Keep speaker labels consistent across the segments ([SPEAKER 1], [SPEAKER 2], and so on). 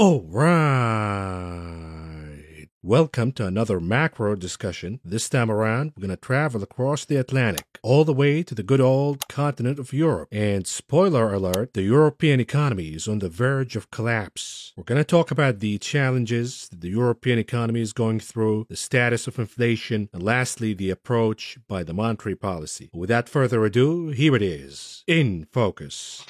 [SPEAKER 1] All right. Welcome to another macro discussion. This time around, we're going to travel across the Atlantic, all the way to the good old continent of Europe. And spoiler alert, the European economy is on the verge of collapse. We're going to talk about the challenges that the European economy is going through, the status of inflation, and lastly, the approach by the monetary policy. Without further ado, here it is in focus.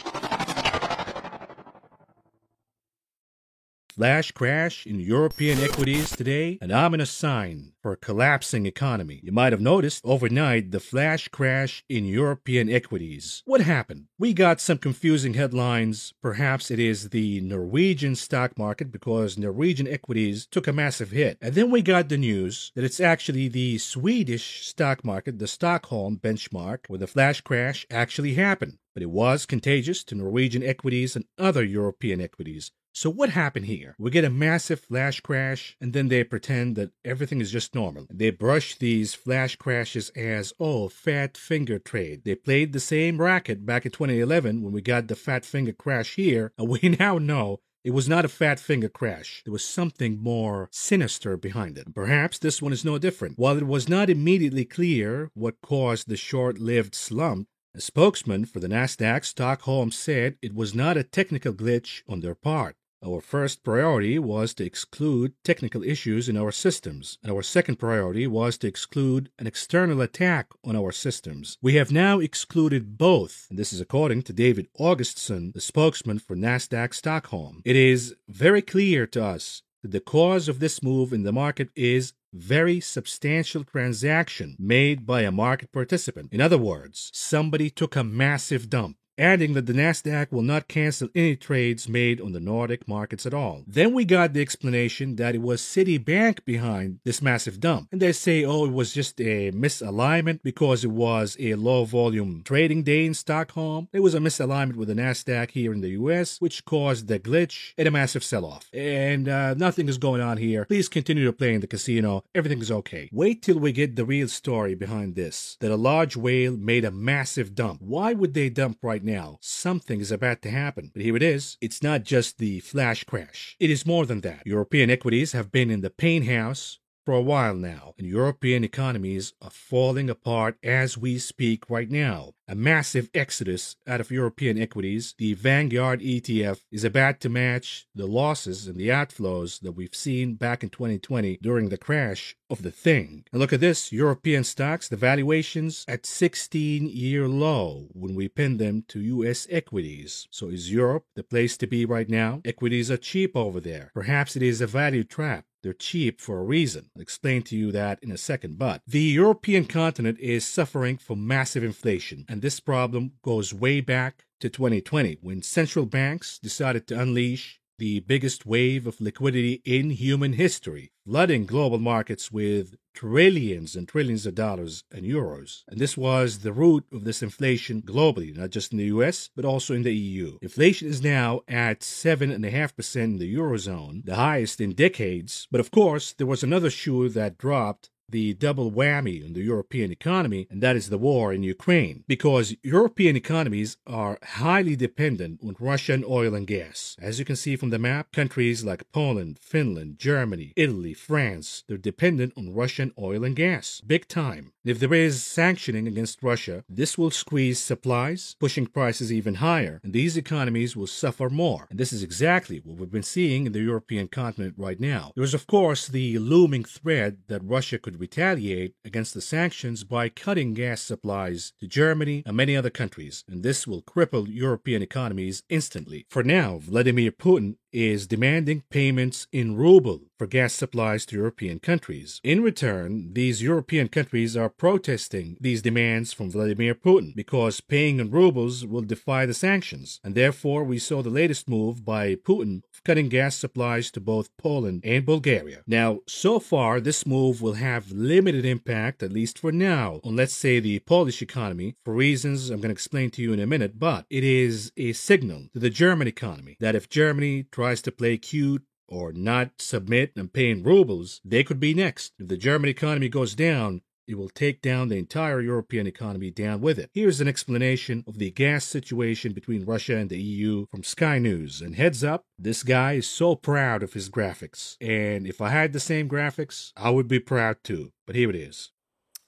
[SPEAKER 1] Flash crash in European equities today, an ominous sign for a collapsing economy. You might have noticed overnight the flash crash in European equities. What happened? We got some confusing headlines. Perhaps it is the Norwegian stock market because Norwegian equities took a massive hit. And then we got the news that it's actually the Swedish stock market, the Stockholm benchmark, where the flash crash actually happened. But it was contagious to Norwegian equities and other European equities. So what happened here? We get a massive flash crash, and then they pretend that everything is just normal. They brush these flash crashes as, oh, fat finger trade. They played the same racket back in 2011 when we got the fat finger crash here, and we now know it was not a fat finger crash. There was something more sinister behind it. Perhaps this one is no different. While it was not immediately clear what caused the short lived slump, a spokesman for the NASDAQ Stockholm said it was not a technical glitch on their part. Our first priority was to exclude technical issues in our systems, and our second priority was to exclude an external attack on our systems. We have now excluded both, and this is according to David Augustsson, the spokesman for NASDAQ Stockholm. It is very clear to us that the cause of this move in the market is very substantial transaction made by a market participant. In other words, somebody took a massive dump adding that the Nasdaq will not cancel any trades made on the Nordic markets at all. Then we got the explanation that it was Citibank behind this massive dump. And they say, oh, it was just a misalignment because it was a low volume trading day in Stockholm. There was a misalignment with the Nasdaq here in the US, which caused the glitch and a massive sell-off. And uh, nothing is going on here. Please continue to play in the casino. Everything is okay. Wait till we get the real story behind this. That a large whale made a massive dump. Why would they dump right now? Now. Something is about to happen. But here it is. It's not just the flash crash. It is more than that. European equities have been in the pain house for a while now, and European economies are falling apart as we speak right now. A massive exodus out of European equities. The Vanguard ETF is about to match the losses and the outflows that we've seen back in 2020 during the crash of the thing. And look at this European stocks, the valuations at 16 year low when we pin them to US equities. So is Europe the place to be right now? Equities are cheap over there. Perhaps it is a value trap. They're cheap for a reason. I'll explain to you that in a second. But the European continent is suffering from massive inflation, and this problem goes way back to 2020 when central banks decided to unleash the biggest wave of liquidity in human history, flooding global markets with trillions and trillions of dollars and euros. And this was the root of this inflation globally, not just in the US, but also in the EU. Inflation is now at 7.5% in the Eurozone, the highest in decades. But of course, there was another shoe that dropped the double whammy on the European economy, and that is the war in Ukraine, because European economies are highly dependent on Russian oil and gas. As you can see from the map, countries like Poland, Finland, Germany, Italy, France, they're dependent on Russian oil and gas, big time. If there is sanctioning against Russia, this will squeeze supplies, pushing prices even higher, and these economies will suffer more. And this is exactly what we've been seeing in the European continent right now. There is, of course, the looming threat that Russia could retaliate against the sanctions by cutting gas supplies to Germany and many other countries, and this will cripple European economies instantly. For now, Vladimir Putin is demanding payments in ruble for gas supplies to European countries. In return, these European countries are protesting these demands from Vladimir Putin because paying in rubles will defy the sanctions. And therefore, we saw the latest move by Putin cutting gas supplies to both Poland and Bulgaria. Now, so far, this move will have limited impact, at least for now, on let's say the Polish economy, for reasons I'm going to explain to you in a minute, but it is a signal to the German economy that if Germany tries to play cute or not submit and pay in rubles, they could be next. If the German economy goes down, it will take down the entire European economy down with it. Here's an explanation of the gas situation between Russia and the EU from Sky News. And heads up, this guy is so proud of his graphics. And if I had the same graphics, I would be proud too. But here it is.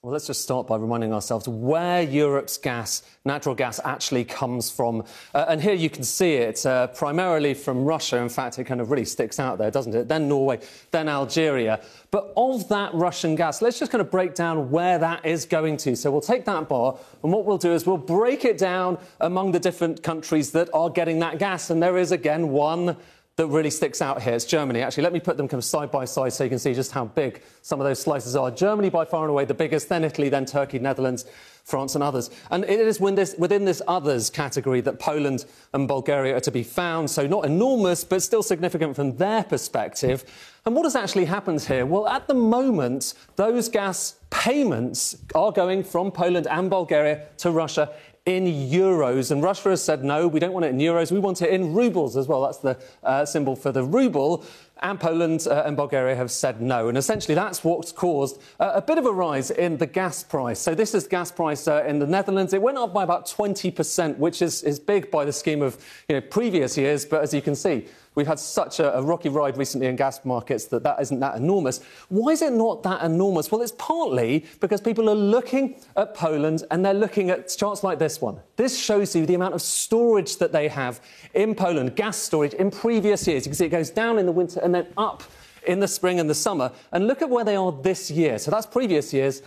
[SPEAKER 2] Well, let's just start by reminding ourselves where Europe's gas, natural gas, actually comes from. Uh, and here you can see it uh, primarily from Russia. In fact, it kind of really sticks out there, doesn't it? Then Norway, then Algeria. But of that Russian gas, let's just kind of break down where that is going to. So we'll take that bar, and what we'll do is we'll break it down among the different countries that are getting that gas. And there is, again, one that really sticks out here. It's Germany. Actually, let me put them kind of side by side so you can see just how big some of those slices are. Germany, by far and away, the biggest, then Italy, then Turkey, Netherlands, France, and others. And it is within this others category that Poland and Bulgaria are to be found. So, not enormous, but still significant from their perspective. And what has actually happened here? Well, at the moment, those gas payments are going from Poland and Bulgaria to Russia in euros. And Russia has said, no, we don't want it in euros. We want it in rubles as well. That's the uh, symbol for the ruble. And Poland uh, and Bulgaria have said no. And essentially, that's what's caused uh, a bit of a rise in the gas price. So, this is gas price uh, in the Netherlands. It went up by about 20%, which is, is big by the scheme of you know, previous years. But as you can see, We've had such a, a, rocky ride recently in gas markets that that isn't that enormous. Why is it not that enormous? Well, it's partly because people are looking at Poland and they're looking at charts like this one. This shows you the amount of storage that they have in Poland, gas storage in previous years. You can see it goes down in the winter and then up in the spring and the summer. And look at where they are this year. So that's previous years.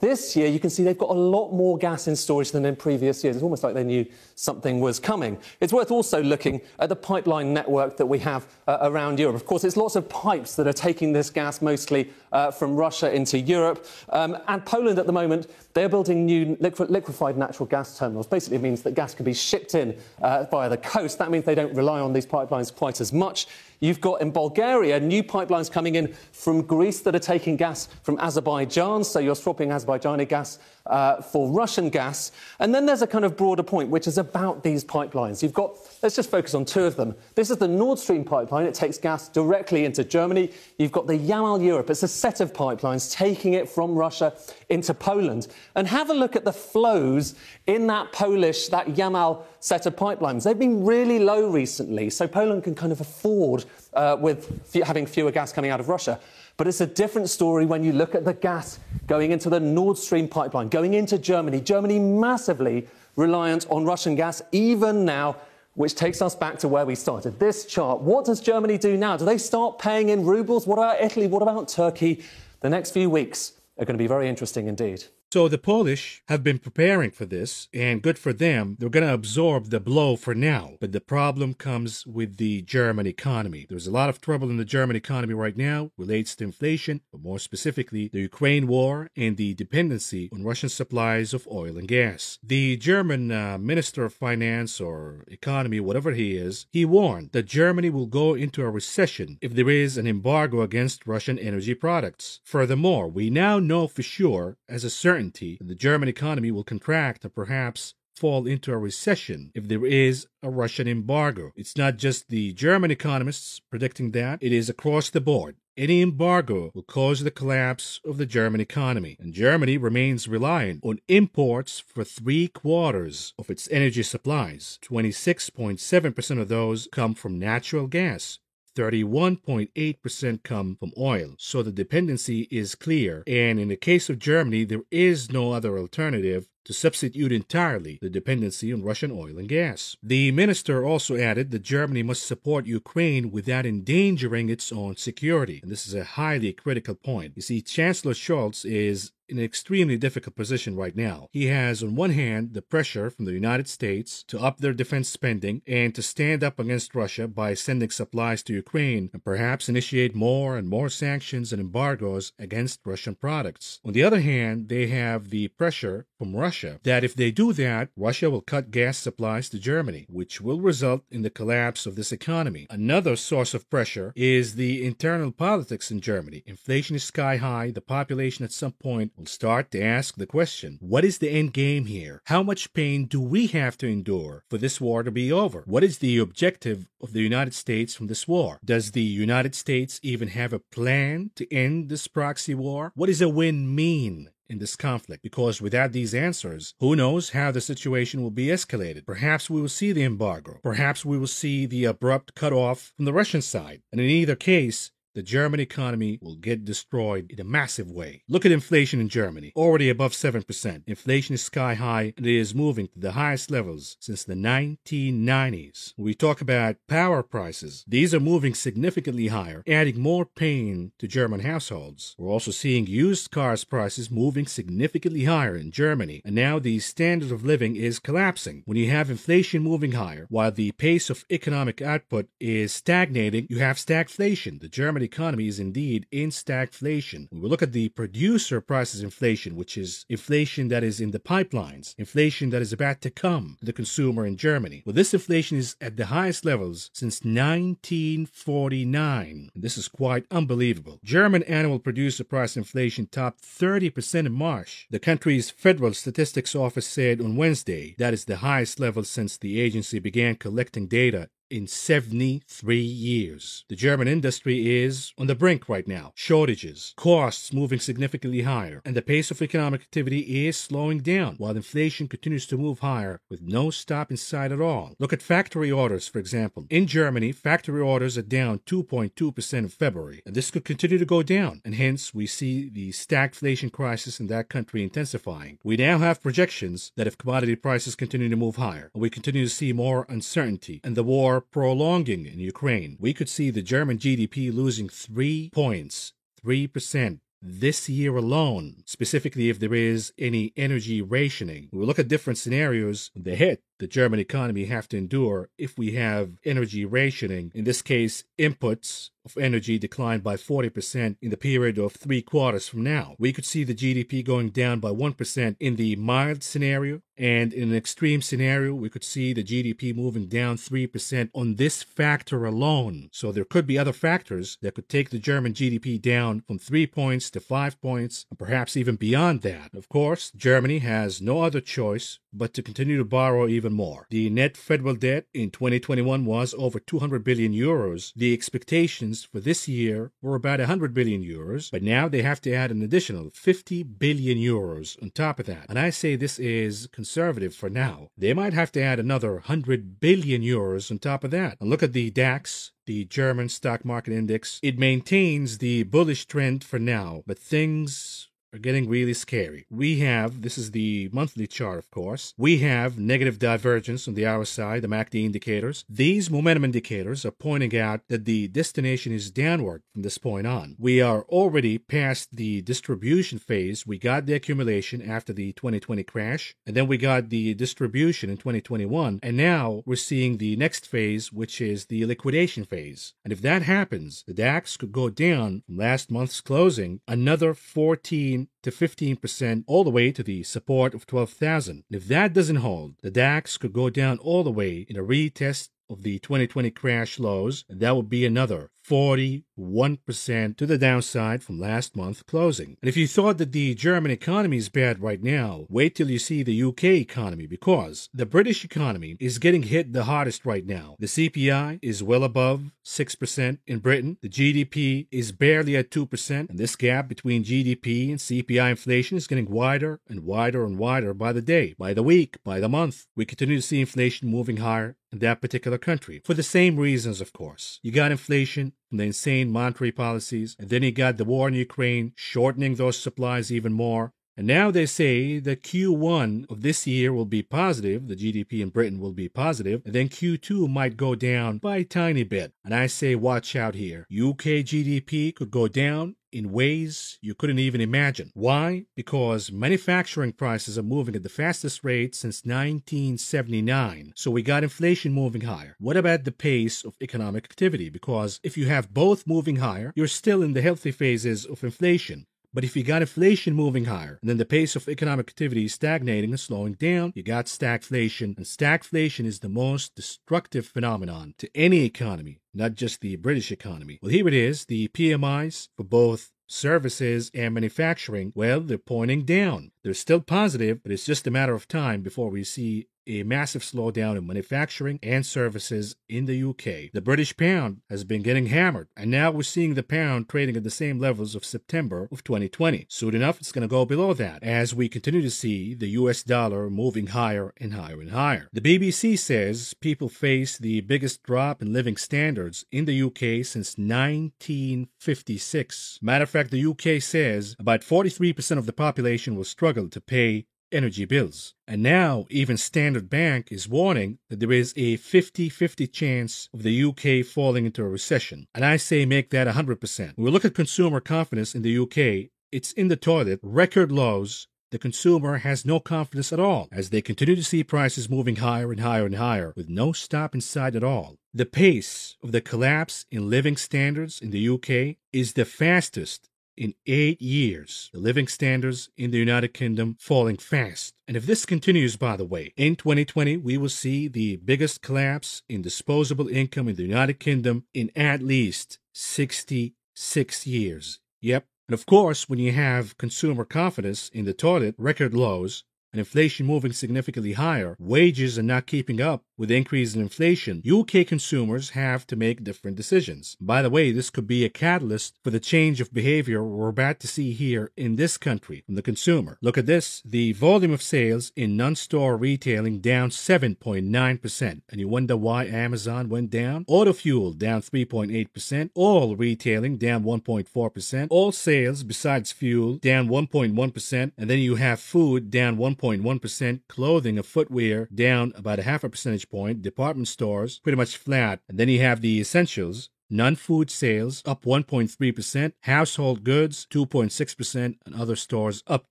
[SPEAKER 2] This year, you can see they've got a lot more gas in storage than in previous years. It's almost like they knew something was coming. It's worth also looking at the pipeline network that we have uh, around Europe. Of course, it's lots of pipes that are taking this gas mostly uh, from Russia into Europe. Um, and Poland at the moment, they're building new liquid, liquefied natural gas terminals. Basically, it means that gas can be shipped in uh, via the coast. That means they don't rely on these pipelines quite as much. You've got in Bulgaria new pipelines coming in from Greece that are taking gas from Azerbaijan, so you're swapping Azerbaijani gas uh, for Russian gas. And then there's a kind of broader point, which is about these pipelines. You've got, let's just focus on two of them. This is the Nord Stream pipeline. It takes gas directly into Germany. You've got the Yamal Europe. It's a set of pipelines taking it from Russia into Poland. And have a look at the flows in that Polish, that Yamal set of pipelines. They've been really low recently, so Poland can kind of afford uh, with having fewer gas coming out of Russia. But it's a different story when you look at the gas going into the Nord Stream pipeline, going into Germany. Germany massively reliant on Russian gas, even now, which takes us back to where we started. This chart. What does Germany do now? Do they start paying in rubles? What about Italy? What about Turkey? The next few weeks are going to be very interesting indeed.
[SPEAKER 1] So the Polish have been preparing for this, and good for them. They're going to absorb the blow for now. But the problem comes with the German economy. There's a lot of trouble in the German economy right now, relates to inflation, but more specifically, the Ukraine war and the dependency on Russian supplies of oil and gas. The German uh, Minister of Finance or Economy, whatever he is, he warned that Germany will go into a recession if there is an embargo against Russian energy products. Furthermore, we now know for sure, as a certain that the German economy will contract and perhaps fall into a recession if there is a Russian embargo. It's not just the German economists predicting that, it is across the board. Any embargo will cause the collapse of the German economy, and Germany remains reliant on imports for three quarters of its energy supplies. 26.7% of those come from natural gas, 31.8% come from oil. So the dependency is clear. And in the case of Germany, there is no other alternative to substitute entirely the dependency on Russian oil and gas. The minister also added that Germany must support Ukraine without endangering its own security. And this is a highly critical point. You see, Chancellor Scholz is in an extremely difficult position right now. He has, on one hand, the pressure from the United States to up their defense spending and to stand up against Russia by sending supplies to Ukraine and perhaps initiate more and more sanctions and embargoes against Russian products. On the other hand, they have the pressure from Russia that if they do that, Russia will cut gas supplies to Germany, which will result in the collapse of this economy. Another source of pressure is the internal politics in Germany. Inflation is sky high, the population at some point will start to ask the question what is the end game here? How much pain do we have to endure for this war to be over? What is the objective of the United States from this war? Does the United States even have a plan to end this proxy war? What does a win mean? in this conflict because without these answers, who knows how the situation will be escalated. Perhaps we will see the embargo. Perhaps we will see the abrupt cutoff from the Russian side. And in either case, the German economy will get destroyed in a massive way. Look at inflation in Germany, already above 7%. Inflation is sky high and it is moving to the highest levels since the 1990s. When we talk about power prices, these are moving significantly higher, adding more pain to German households. We're also seeing used cars prices moving significantly higher in Germany, and now the standard of living is collapsing. When you have inflation moving higher, while the pace of economic output is stagnating, you have stagflation. The German economy is indeed in stagflation. When we look at the producer prices inflation, which is inflation that is in the pipelines, inflation that is about to come to the consumer in Germany. Well, this inflation is at the highest levels since 1949. This is quite unbelievable. German annual producer price inflation topped 30% in March. The country's Federal Statistics Office said on Wednesday that is the highest level since the agency began collecting data in 73 years. The German industry is on the brink right now. Shortages, costs moving significantly higher, and the pace of economic activity is slowing down while inflation continues to move higher with no stop in sight at all. Look at factory orders, for example. In Germany, factory orders are down 2.2% in February, and this could continue to go down, and hence we see the stagflation crisis in that country intensifying. We now have projections that if commodity prices continue to move higher, and we continue to see more uncertainty, and the war prolonging in Ukraine, we could see the German GDP losing three points, 3% this year alone, specifically if there is any energy rationing. We look at different scenarios. The hit the German economy have to endure if we have energy rationing. In this case, inputs of energy declined by 40% in the period of three quarters from now. We could see the GDP going down by 1% in the mild scenario, and in an extreme scenario, we could see the GDP moving down 3% on this factor alone. So there could be other factors that could take the German GDP down from 3 points to 5 points, and perhaps even beyond that. Of course, Germany has no other choice but to continue to borrow even more. The net federal debt in 2021 was over 200 billion euros. The expectations for this year were about 100 billion euros, but now they have to add an additional 50 billion euros on top of that. And I say this is conservative for now. They might have to add another 100 billion euros on top of that. And look at the DAX, the German stock market index. It maintains the bullish trend for now, but things are getting really scary. We have, this is the monthly chart, of course, we have negative divergence on the RSI, the MACD indicators. These momentum indicators are pointing out that the destination is downward from this point on. We are already past the distribution phase. We got the accumulation after the 2020 crash, and then we got the distribution in 2021, and now we're seeing the next phase, which is the liquidation phase. And if that happens, the DAX could go down from last month's closing another 14 to 15% all the way to the support of 12,000. If that doesn't hold, the DAX could go down all the way in a retest of the 2020 crash lows, and that would be another 41% to the downside from last month closing. And if you thought that the German economy is bad right now, wait till you see the UK economy because the British economy is getting hit the hardest right now. The CPI is well above 6% in Britain. The GDP is barely at 2%, and this gap between GDP and CPI inflation is getting wider and wider and wider by the day, by the week, by the month. We continue to see inflation moving higher in that particular country for the same reasons, of course. You got inflation the insane monetary policies, and then he got the war in Ukraine, shortening those supplies even more. And now they say that Q1 of this year will be positive, the GDP in Britain will be positive, and then Q2 might go down by a tiny bit. And I say, watch out here. UK GDP could go down in ways you couldn't even imagine. Why? Because manufacturing prices are moving at the fastest rate since 1979. So we got inflation moving higher. What about the pace of economic activity? Because if you have both moving higher, you're still in the healthy phases of inflation. But if you got inflation moving higher, and then the pace of economic activity is stagnating and slowing down, you got stagflation. And stagflation is the most destructive phenomenon to any economy, not just the British economy. Well, here it is the PMIs for both services and manufacturing, well, they're pointing down. They're still positive, but it's just a matter of time before we see a massive slowdown in manufacturing and services in the UK. The British pound has been getting hammered, and now we're seeing the pound trading at the same levels of September of 2020. Soon enough, it's going to go below that as we continue to see the US dollar moving higher and higher and higher. The BBC says people face the biggest drop in living standards in the UK since 1956. Matter of fact, the UK says about 43% of the population will struggle to pay energy bills. And now, even Standard Bank is warning that there is a 50 50 chance of the UK falling into a recession. And I say make that 100%. When we look at consumer confidence in the UK, it's in the toilet, record lows. The consumer has no confidence at all as they continue to see prices moving higher and higher and higher with no stop in sight at all. The pace of the collapse in living standards in the UK is the fastest in eight years, the living standards in the United Kingdom falling fast. And if this continues, by the way, in 2020, we will see the biggest collapse in disposable income in the United Kingdom in at least 66 years. Yep. And of course, when you have consumer confidence in the toilet, record lows, and inflation moving significantly higher, wages are not keeping up with the increase in inflation, UK consumers have to make different decisions. By the way, this could be a catalyst for the change of behavior we're about to see here in this country from the consumer. Look at this. The volume of sales in non-store retailing down 7.9%. And you wonder why Amazon went down? Auto fuel down 3.8%. All retailing down 1.4%. All sales besides fuel down 1.1%. And then you have food down 1.1%. Clothing and footwear down about a half a percentage point, department stores pretty much flat. And then you have the essentials, non food sales up 1.3%, household goods 2.6%, and other stores up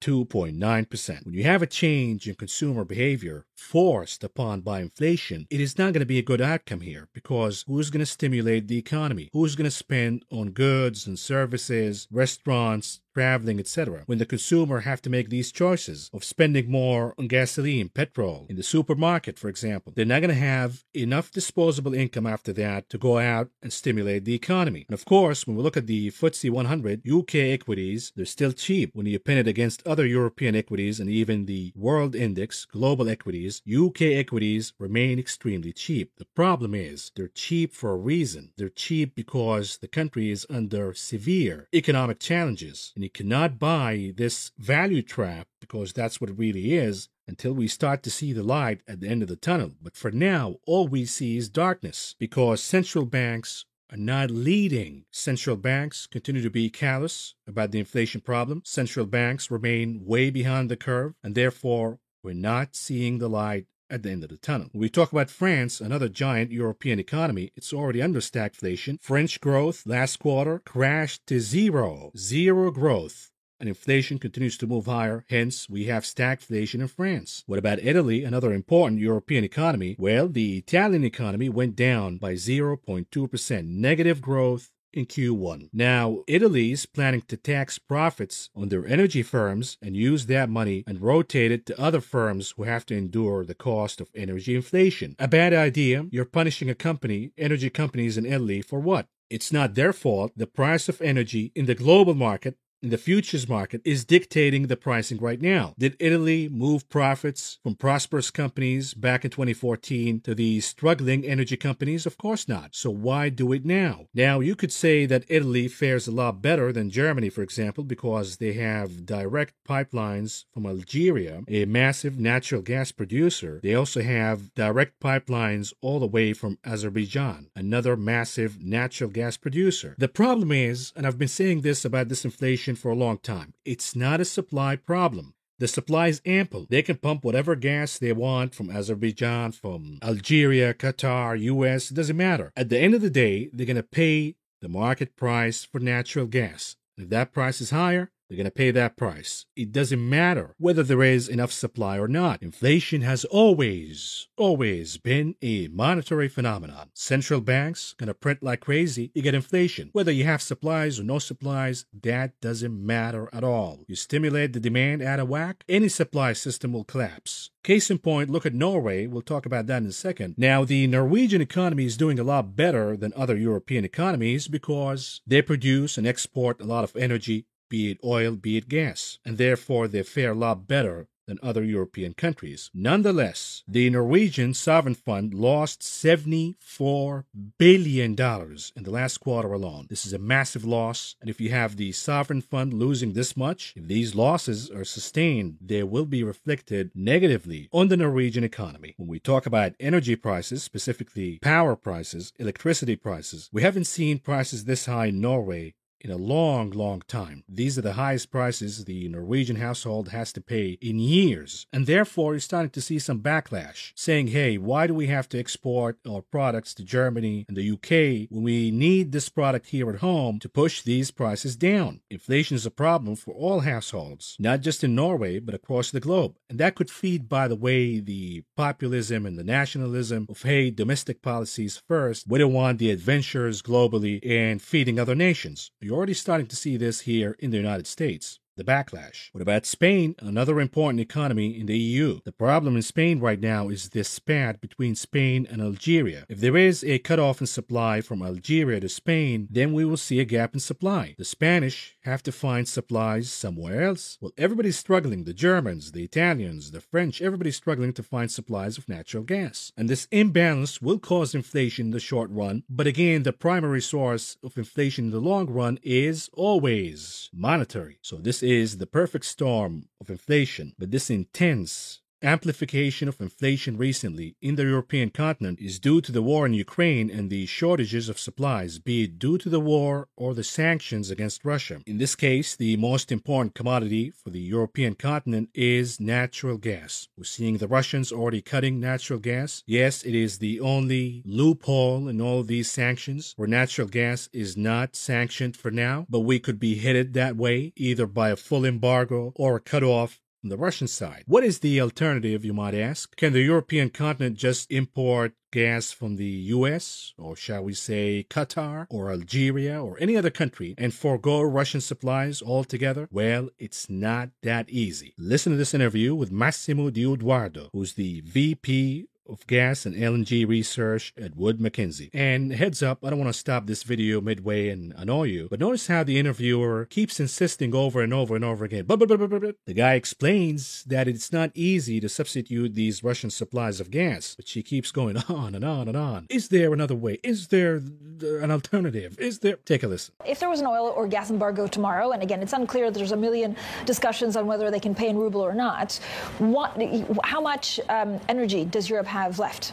[SPEAKER 1] 2.9%. When you have a change in consumer behavior forced upon by inflation, it is not going to be a good outcome here because who's going to stimulate the economy? Who's going to spend on goods and services, restaurants, traveling, etc. When the consumer have to make these choices of spending more on gasoline, petrol, in the supermarket, for example, they're not going to have enough disposable income after that to go out and stimulate the economy. And of course, when we look at the FTSE 100, UK equities, they're still cheap when you pin it against other European equities and even the world index, global equities, UK equities remain extremely cheap. The problem is they're cheap for a reason. They're cheap because the country is under severe economic challenges and you cannot buy this value trap because that's what it really is until we start to see the light at the end of the tunnel. But for now, all we see is darkness because central banks are not leading. Central banks continue to be callous about the inflation problem. Central banks remain way behind the curve, and therefore, we're not seeing the light at the end of the tunnel. When we talk about France, another giant European economy, it's already under stagflation. French growth last quarter crashed to zero, zero growth. And inflation continues to move higher, hence, we have stagflation in France. What about Italy, another important European economy? Well, the Italian economy went down by 0.2%, negative growth in Q1. Now, Italy is planning to tax profits on their energy firms and use that money and rotate it to other firms who have to endure the cost of energy inflation. A bad idea. You're punishing a company, energy companies in Italy, for what? It's not their fault. The price of energy in the global market in the futures market is dictating the pricing right now. Did Italy move profits from prosperous companies back in 2014 to these struggling energy companies? Of course not. So why do it now? Now, you could say that Italy fares a lot better than Germany, for example, because they have direct pipelines from Algeria, a massive natural gas producer. They also have direct pipelines all the way from Azerbaijan, another massive natural gas producer. The problem is, and I've been saying this about this inflation for a long time. It's not a supply problem. The supply is ample. They can pump whatever gas they want from Azerbaijan, from Algeria, Qatar, US, it doesn't matter. At the end of the day, they're going to pay the market price for natural gas. If that price is higher, they're going to pay that price. It doesn't matter whether there is enough supply or not. Inflation has always, always been a monetary phenomenon. Central banks going to print like crazy. You get inflation. Whether you have supplies or no supplies, that doesn't matter at all. You stimulate the demand out of whack, any supply system will collapse. Case in point, look at Norway. We'll talk about that in a second. Now, the Norwegian economy is doing a lot better than other European economies because they produce and export a lot of energy be it oil, be it gas, and therefore they fare a lot better than other European countries. Nonetheless, the Norwegian sovereign fund lost $74 billion in the last quarter alone. This is a massive loss, and if you have the sovereign fund losing this much, if these losses are sustained, they will be reflected negatively on the Norwegian economy. When we talk about energy prices, specifically power prices, electricity prices, we haven't seen prices this high in Norway in a long, long time. These are the highest prices the Norwegian household has to pay in years, and therefore you're starting to see some backlash, saying, hey, why do we have to export our products to Germany and the UK when we need this product here at home to push these prices down? Inflation is a problem for all households, not just in Norway, but across the globe. And that could feed, by the way, the populism and the nationalism of, hey, domestic policies first. We don't want the adventurers globally and feeding other nations. You're already starting to see this here in the United States the backlash. What about Spain, another important economy in the EU? The problem in Spain right now is this spat between Spain and Algeria. If there is a cutoff in supply from Algeria to Spain, then we will see a gap in supply. The Spanish have to find supplies somewhere else. Well, everybody's struggling. The Germans, the Italians, the French, everybody's struggling to find supplies of natural gas. And this imbalance will cause inflation in the short run. But again, the primary source of inflation in the long run is always monetary. So this is the perfect storm of inflation, but this intense amplification of inflation recently in the European continent is due to the war in Ukraine and the shortages of supplies, be it due to the war or the sanctions against Russia. In this case, the most important commodity for the European continent is natural gas. We're seeing the Russians already cutting natural gas. Yes, it is the only loophole in all these sanctions where natural gas is not sanctioned for now, but we could be headed that way either by a full embargo or a cutoff the Russian side. What is the alternative, you might ask? Can the European continent just import gas from the US, or shall we say Qatar, or Algeria, or any other country, and forego Russian supplies altogether? Well, it's not that easy. Listen to this interview with Massimo Di Odoardo, who's the VP of gas and LNG research at Wood Mackenzie. And heads up, I don't want to stop this video midway and annoy you, but notice how the interviewer keeps insisting over and over and over again. But, but, but, but, but. The guy explains that it's not easy to substitute these Russian supplies of gas, but she keeps going on and on and on. Is there another way? Is there an alternative? Is there? Take a listen.
[SPEAKER 3] If there was an oil or gas embargo tomorrow, and again, it's unclear, there's a million discussions on whether they can pay in ruble or not, what, how much um, energy does Europe have? Have left?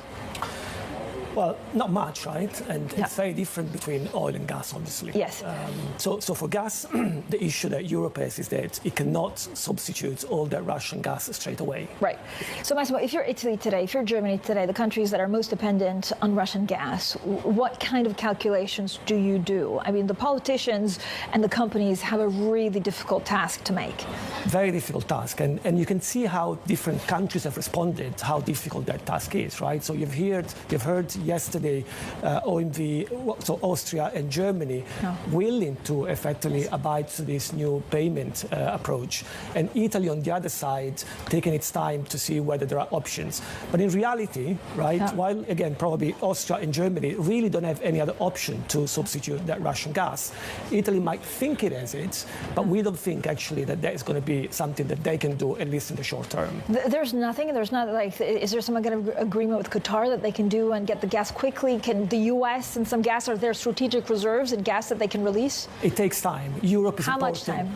[SPEAKER 4] Well, not much, right? And it's very different between oil and gas, obviously.
[SPEAKER 3] Yes. Um,
[SPEAKER 4] so, so for gas, the issue that Europe has is that it cannot substitute all that Russian gas straight away.
[SPEAKER 3] Right. So, Massimo, if you're Italy today, if you're Germany today, the countries that are most dependent on Russian gas, what kind of calculations do you do? I mean, the politicians and the companies have a really difficult task to make.
[SPEAKER 4] Very difficult task, and and you can see how different countries have responded, how difficult that task is, right? So you've heard you've heard yesterday uh, OMV, so Austria and Germany, no. willing to effectively abide to this new payment uh, approach. And Italy, on the other side, taking its time to see whether there are options. But in reality, right, yeah. while again, probably Austria and Germany really don't have any other option to substitute that Russian gas, Italy might think it has it, but we don't think actually that that is going to be something that they can do, at least in the short term.
[SPEAKER 3] There's nothing, there's not like, is there some kind of agreement with Qatar that they can do and get the gas quickly? Can the U.S. and some gas are there strategic reserves and gas that they can release?
[SPEAKER 4] It takes time. Europe is
[SPEAKER 3] How much time?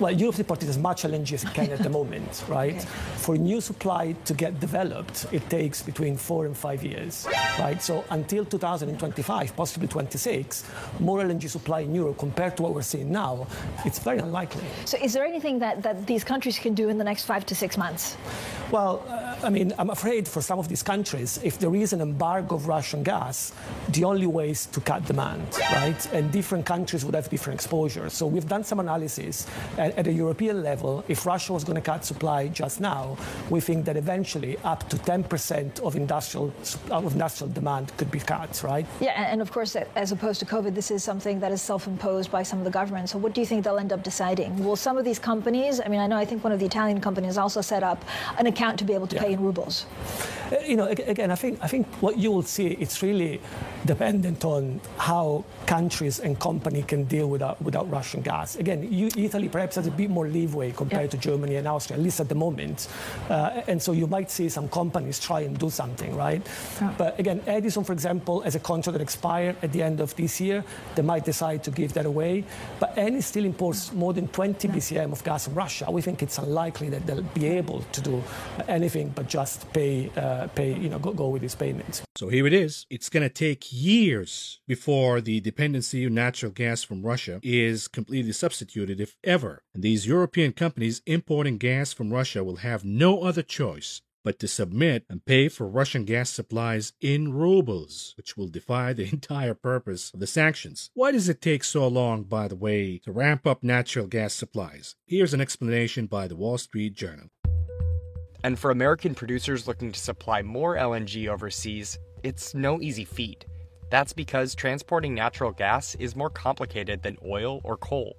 [SPEAKER 4] Well, Europe is importing as much LNG as it can at the moment, right? Okay. For new supply to get developed, it takes between four and five years, right? So until 2025, possibly 26, more LNG supply in Europe compared to what we're seeing now, it's very unlikely.
[SPEAKER 3] So is there anything that, that these countries can do in the next five to six months?
[SPEAKER 4] Well, uh, I mean, I'm afraid for some of these countries, if there is an embargo of Russian gas, the only way is to cut demand, right? And different countries would have different exposure. So we've done some analysis at, at a European level. If Russia was going to cut supply just now, we think that eventually up to 10% of industrial, of industrial demand could be cut, right?
[SPEAKER 3] Yeah, and of course, as opposed to COVID, this is something that is self-imposed by some of the governments. So what do you think they'll end up deciding? Will some of these companies, I mean, I know I think one of the Italian companies also set up an account to be able to yeah. pay rubles.
[SPEAKER 4] Uh, you know, again, I think I think what you will see it's really dependent on how countries and company can deal without without Russian gas. Again, you, Italy perhaps has a bit more leeway compared to Germany and Austria, at least at the moment, uh, and so you might see some companies try and do something, right? But again, Edison, for example, as a contract that expired at the end of this year, they might decide to give that away. But Eni still imports more than 20 BCM of gas from Russia. We think it's unlikely that they'll be able to do anything but just pay, uh, Uh, pay you know, go, go with these payments.
[SPEAKER 1] So here it is. It's going to take years before the dependency on natural gas from Russia is completely substituted, if ever. And these European companies importing gas from Russia will have no other choice but to submit and pay for Russian gas supplies in rubles, which will defy the entire purpose of the sanctions. Why does it take so long, by the way, to ramp up natural gas supplies? Here's an explanation by the Wall Street Journal.
[SPEAKER 5] And for American producers looking to supply more LNG overseas, it's no easy feat. That's because transporting natural gas is more complicated than oil or coal.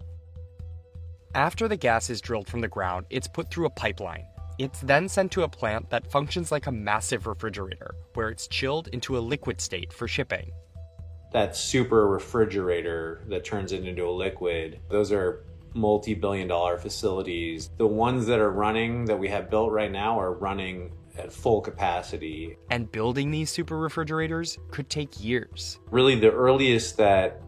[SPEAKER 5] After the gas is drilled from the ground, it's put through a pipeline. It's then sent to a plant that functions like a massive refrigerator, where it's chilled into a liquid state for shipping.
[SPEAKER 6] That super refrigerator that turns it into a liquid, those are multi billion dollar facilities. The ones that are running, that we have built right now, are running at full capacity.
[SPEAKER 5] And building these super refrigerators could take years.
[SPEAKER 6] Really, the earliest that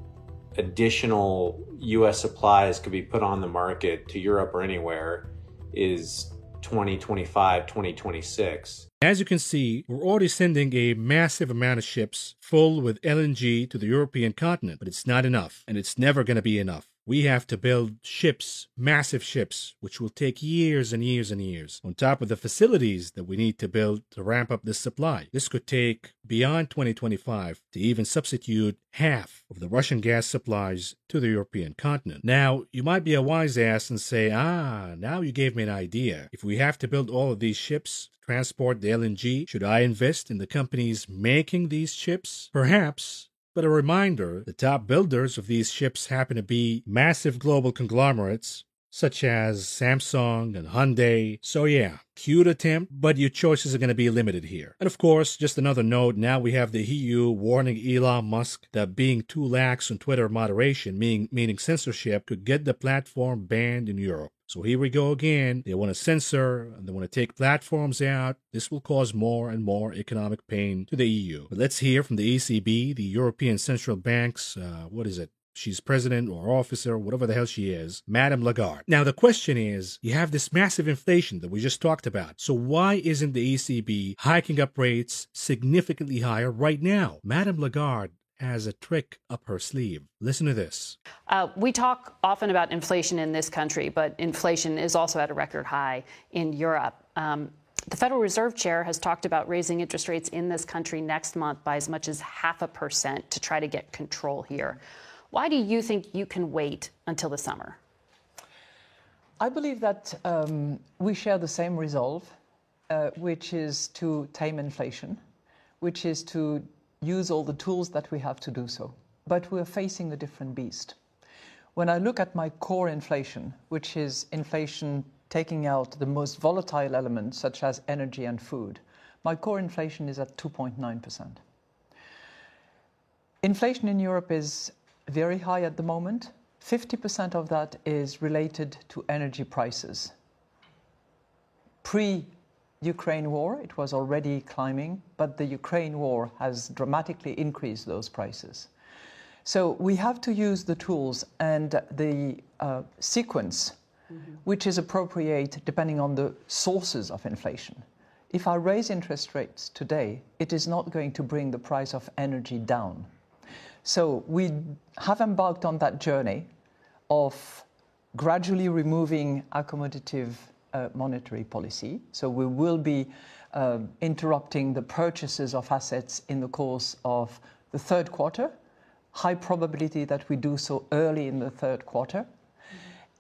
[SPEAKER 6] additional US supplies could be put on the market to Europe or anywhere is 2025, 2026.
[SPEAKER 1] As you can see, we're already sending a massive amount of ships full with LNG to the European continent, but it's not enough, and it's never going to be enough. We have to build ships, massive ships, which will take years and years and years, on top of the facilities that we need to build to ramp up this supply. This could take beyond 2025 to even substitute half of the Russian gas supplies to the European continent. Now, you might be a wise ass and say, ah, now you gave me an idea. If we have to build all of these ships, transport the LNG, should I invest in the companies making these ships? Perhaps, but a reminder the top builders of these ships happen to be massive global conglomerates such as Samsung and Hyundai. So, yeah, cute attempt, but your choices are going to be limited here. And of course, just another note now we have the EU warning Elon Musk that being too lax on Twitter moderation, meaning, meaning censorship, could get the platform banned in Europe. So here we go again. They want to censor and they want to take platforms out. This will cause more and more economic pain to the EU. But let's hear from the ECB, the European Central Bank's, uh, what is it? She's president or officer, or whatever the hell she is, Madame Lagarde. Now, the question is you have this massive inflation that we just talked about. So, why isn't the ECB hiking up rates significantly higher right now? Madame Lagarde has a trick up her sleeve. Listen to this.
[SPEAKER 7] Uh, we talk often about inflation in this country, but inflation is also at a record high in Europe. Um, the Federal Reserve Chair has talked about raising interest rates in this country next month by as much as half a percent to try to get control here. Why do you think you can wait until the summer?
[SPEAKER 8] I believe that um, we share the same resolve, uh, which is to tame inflation, which is to use all the tools that we have to do so. But we're facing a different beast. When I look at my core inflation, which is inflation taking out the most volatile elements such as energy and food, my core inflation is at 2.9%. Inflation in Europe is very high at the moment. 50% of that is related to energy prices. Pre Ukraine war, it was already climbing, but the Ukraine war has dramatically increased those prices. So we have to use the tools and the uh, sequence, mm-hmm. which is appropriate depending on the sources of inflation. If I raise interest rates today, it is not going to bring the price of energy down. So we have embarked on that journey of gradually removing accommodative uh, monetary policy. So we will be uh, interrupting the purchases of assets in the course of the third quarter. High probability that we do so early in the third quarter.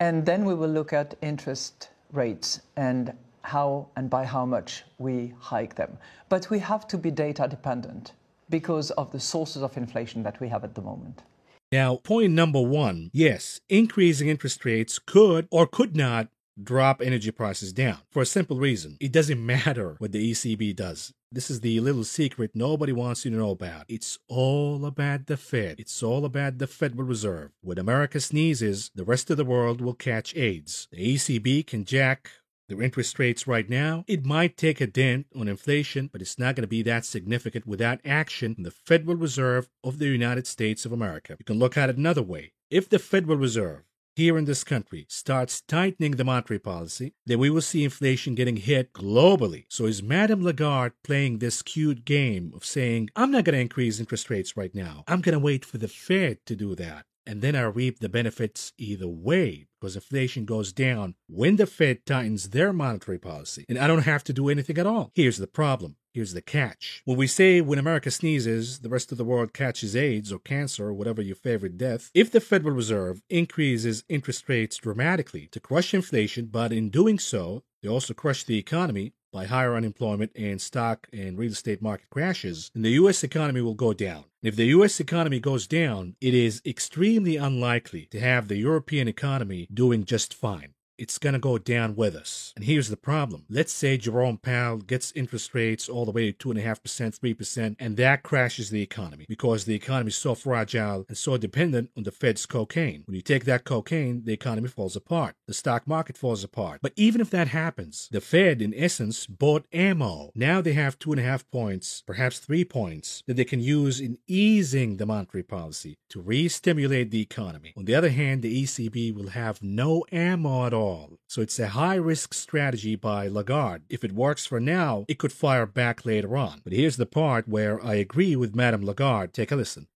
[SPEAKER 8] And then we will look at interest rates and how and by how much we hike them. But we have to be data dependent because of the sources of inflation that we have at the moment.
[SPEAKER 1] Now, point number one yes, increasing interest rates could or could not drop energy prices down for a simple reason. It doesn't matter what the ECB does. This is the little secret nobody wants you to know about. It's all about the Fed. It's all about the Federal Reserve. When America sneezes, the rest of the world will catch AIDS. The ECB can jack their interest rates right now, it might take a dent on inflation, but it's not going to be that significant without action from the Federal Reserve of the United States of America. You can look at it another way. If the Federal Reserve here in this country starts tightening the monetary policy, then we will see inflation getting hit globally. So is Madame Lagarde playing this cute game of saying, I'm not going to increase interest rates right now. I'm going to wait for the Fed to do that. And then I reap the benefits either way because inflation goes down when the Fed tightens their monetary policy. And I don't have to do anything at all. Here's the problem Here's the catch. When we say when America sneezes, the rest of the world catches AIDS or cancer or whatever your favorite death, if the Federal Reserve increases interest rates dramatically to crush inflation, but in doing so, they also crush the economy by higher unemployment and stock and real estate market crashes, then the U.S. economy will go down. If the U.S. economy goes down, it is extremely unlikely to have the European economy doing just fine it's going to go down with us. And here's the problem. Let's say Jerome Powell gets interest rates all the way to 2.5%, 3%, and that crashes the economy because the economy is so fragile and so dependent on the Fed's cocaine. When you take that cocaine, the economy falls apart. The stock market falls apart. But even if that happens, the Fed, in essence, bought ammo. Now they have two and a half points, perhaps three points, that they can use in easing the monetary policy to re stimulate the economy. On the other hand, the ECB will have no ammo at all all. So it's a high risk strategy by Lagarde. If it works for now, it could fire back later on. But here's the part where I agree with Madame Lagarde. Take a listen.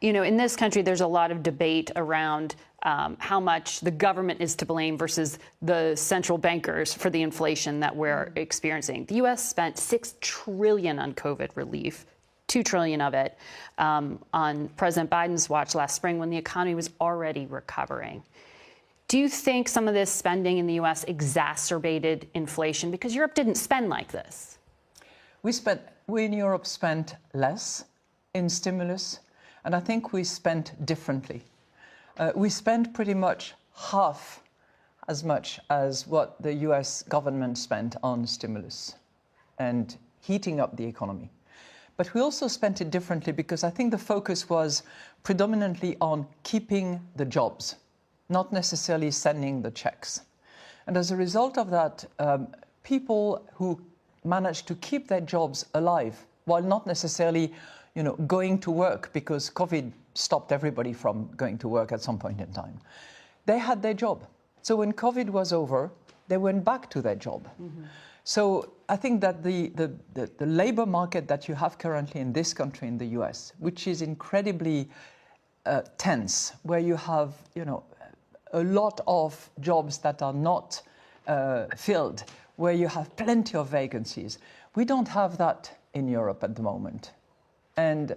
[SPEAKER 7] You know, in this country, there's a lot of debate around um, how much the government is to blame versus the central bankers for the inflation that we're experiencing. The U.S. spent six trillion on COVID relief two trillion of it um, on President Biden's watch last spring when the economy was already recovering. Do you think some of this spending in the U.S. exacerbated inflation because Europe didn't spend like this?
[SPEAKER 8] We spent. We in Europe spent less in stimulus, and I think we spent differently. Uh, we spent pretty much half as much as what the US government spent on stimulus and heating up the economy. But we also spent it differently because I think the focus was predominantly on keeping the jobs, not necessarily sending the checks. And as a result of that, um, people who managed to keep their jobs alive while not necessarily you know, going to work because COVID stopped everybody from going to work at some point in time, they had their job. So when COVID was over, they went back to their job. Mm-hmm. So I think that the, the, the, the, labor market that you have currently in this country, in the US, which is incredibly uh, tense, where you have you know, a lot of jobs that are not uh, filled, where you have plenty of vacancies, we don't have that in Europe at the moment. And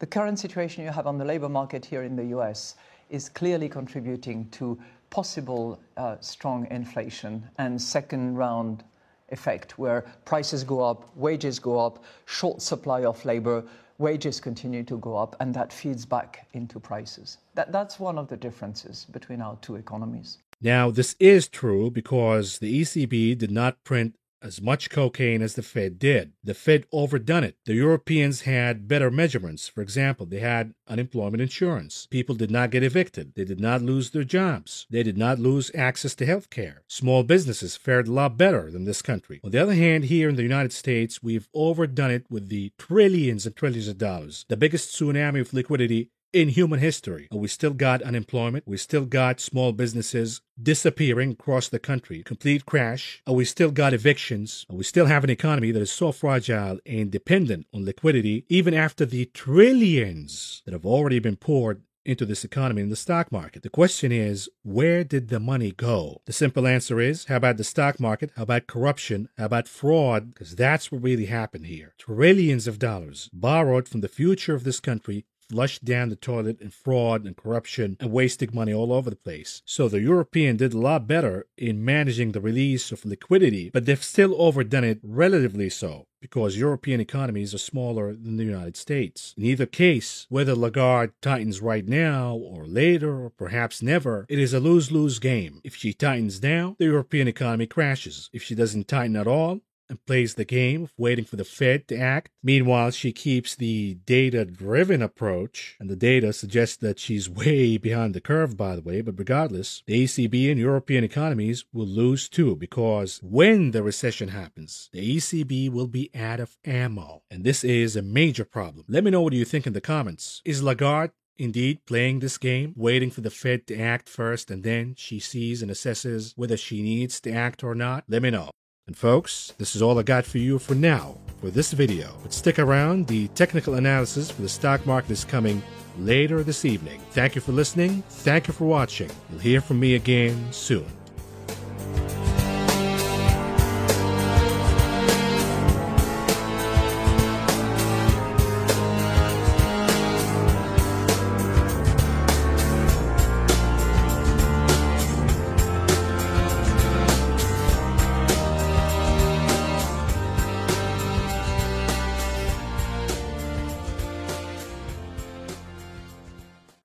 [SPEAKER 8] the current situation you have on the labor market here in the US is clearly contributing to possible uh, strong inflation and second round effect where prices go up, wages go up, short supply of labor, wages continue to go up, and that feeds back into prices. That, that's one of the differences between our two economies.
[SPEAKER 1] Now, this is true because the ECB did not print as much cocaine as the Fed did. The Fed overdone it. The Europeans had better measurements. For example, they had unemployment insurance. People did not get evicted. They did not lose their jobs. They did not lose access to health care. Small businesses fared a lot better than this country. On the other hand, here in the United States, we've overdone it with the trillions and trillions of dollars. The biggest tsunami of liquidity in human history. We still got unemployment. We still got small businesses disappearing across the country, complete crash. We still got evictions. We still have an economy that is so fragile and dependent on liquidity, even after the trillions that have already been poured into this economy in the stock market. The question is, where did the money go? The simple answer is, how about the stock market? How about corruption? How about fraud? Because that's what really happened here. Trillions of dollars borrowed from the future of this country flushed down the toilet in fraud and corruption and wasting money all over the place. So the European did a lot better in managing the release of liquidity, but they've still overdone it relatively so because European economies are smaller than the United States. In either case, whether Lagarde tightens right now or later or perhaps never, it is a lose lose game. If she tightens now, the European economy crashes. If she doesn't tighten at all, and plays the game of waiting for the Fed to act. Meanwhile, she keeps the data driven approach, and the data suggests that she's way behind the curve, by the way. But regardless, the ECB and European economies will lose too, because when the recession happens, the ECB will be out of ammo. And this is a major problem. Let me know what you think in the comments. Is Lagarde indeed playing this game, waiting for the Fed to act first, and then she sees and assesses whether she needs to act or not? Let me know. And folks, this is all I got for you for now for this video. But stick around, the technical analysis for the stock market is coming later this evening. Thank you for listening. Thank you for watching. You'll hear from me again soon.